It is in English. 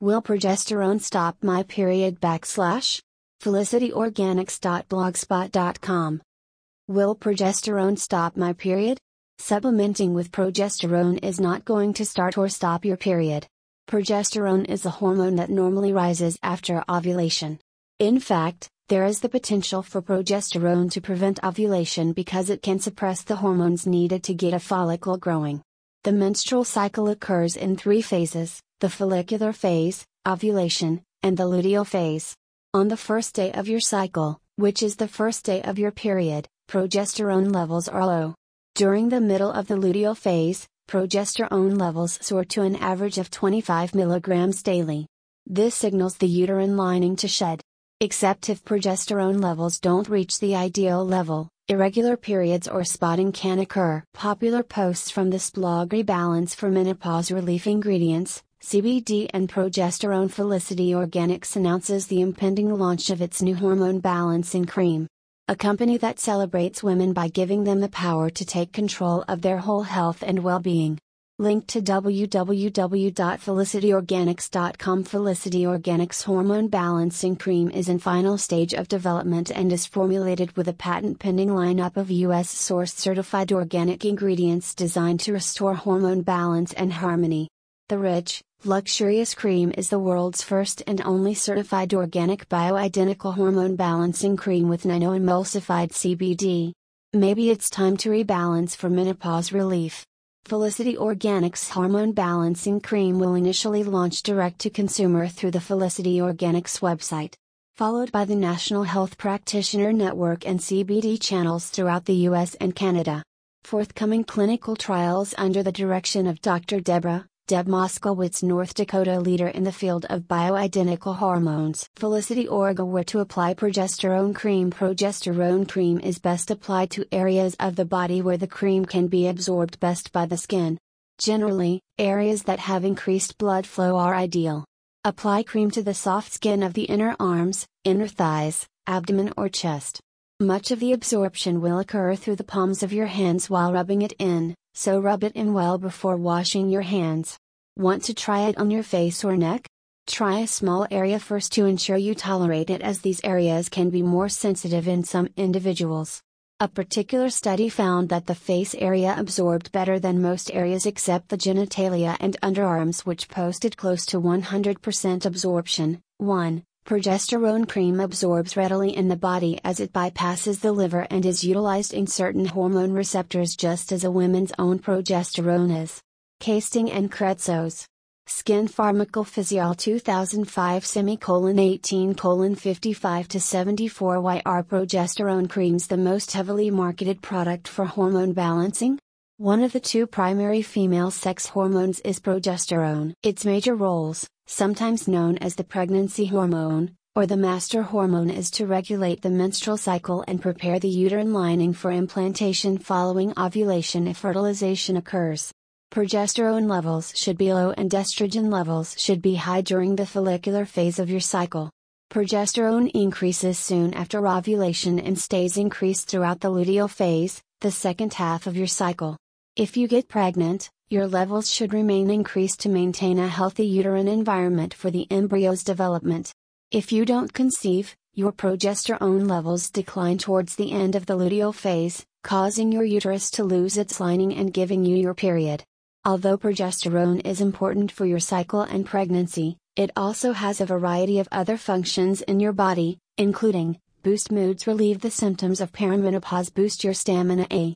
Will progesterone stop my period backslash? felicityorganics.blogspot.com. Will progesterone stop my period? Supplementing with progesterone is not going to start or stop your period. Progesterone is a hormone that normally rises after ovulation. In fact, there is the potential for progesterone to prevent ovulation because it can suppress the hormones needed to get a follicle growing. The menstrual cycle occurs in three phases the follicular phase, ovulation, and the luteal phase. On the first day of your cycle, which is the first day of your period, progesterone levels are low. During the middle of the luteal phase, progesterone levels soar to an average of 25 mg daily. This signals the uterine lining to shed. Except if progesterone levels don't reach the ideal level, irregular periods or spotting can occur. Popular posts from this blog rebalance for menopause relief ingredients, CBD and progesterone Felicity Organics announces the impending launch of its new hormone balancing cream. A company that celebrates women by giving them the power to take control of their whole health and well being. Link to www.felicityorganics.com Felicity Organics Hormone Balancing Cream is in final stage of development and is formulated with a patent pending lineup of US sourced certified organic ingredients designed to restore hormone balance and harmony. The rich, luxurious cream is the world's first and only certified organic bioidentical hormone balancing cream with nano-emulsified CBD. Maybe it's time to rebalance for menopause relief. Felicity Organics Hormone Balancing Cream will initially launch direct to consumer through the Felicity Organics website, followed by the National Health Practitioner Network and CBD channels throughout the US and Canada. Forthcoming clinical trials under the direction of Dr. Deborah, Deb Moskowitz North Dakota leader in the field of bioidentical hormones. Felicity Orga where to apply progesterone cream Progesterone cream is best applied to areas of the body where the cream can be absorbed best by the skin. Generally, areas that have increased blood flow are ideal. Apply cream to the soft skin of the inner arms, inner thighs, abdomen or chest. Much of the absorption will occur through the palms of your hands while rubbing it in, so rub it in well before washing your hands. Want to try it on your face or neck? Try a small area first to ensure you tolerate it as these areas can be more sensitive in some individuals. A particular study found that the face area absorbed better than most areas except the genitalia and underarms, which posted close to 100% absorption. 1. Progesterone cream absorbs readily in the body as it bypasses the liver and is utilized in certain hormone receptors just as a woman's own progesterone is. Casting and Kretzos. Skin Pharmacophysiol 2005 semicolon 18 colon 55 to 74 Why are progesterone creams the most heavily marketed product for hormone balancing? One of the two primary female sex hormones is progesterone. Its major roles, sometimes known as the pregnancy hormone, or the master hormone is to regulate the menstrual cycle and prepare the uterine lining for implantation following ovulation if fertilization occurs. Progesterone levels should be low and estrogen levels should be high during the follicular phase of your cycle. Progesterone increases soon after ovulation and stays increased throughout the luteal phase, the second half of your cycle. If you get pregnant, your levels should remain increased to maintain a healthy uterine environment for the embryo's development. If you don't conceive, your progesterone levels decline towards the end of the luteal phase, causing your uterus to lose its lining and giving you your period. Although progesterone is important for your cycle and pregnancy, it also has a variety of other functions in your body, including boost moods, relieve the symptoms of perimenopause, boost your stamina, a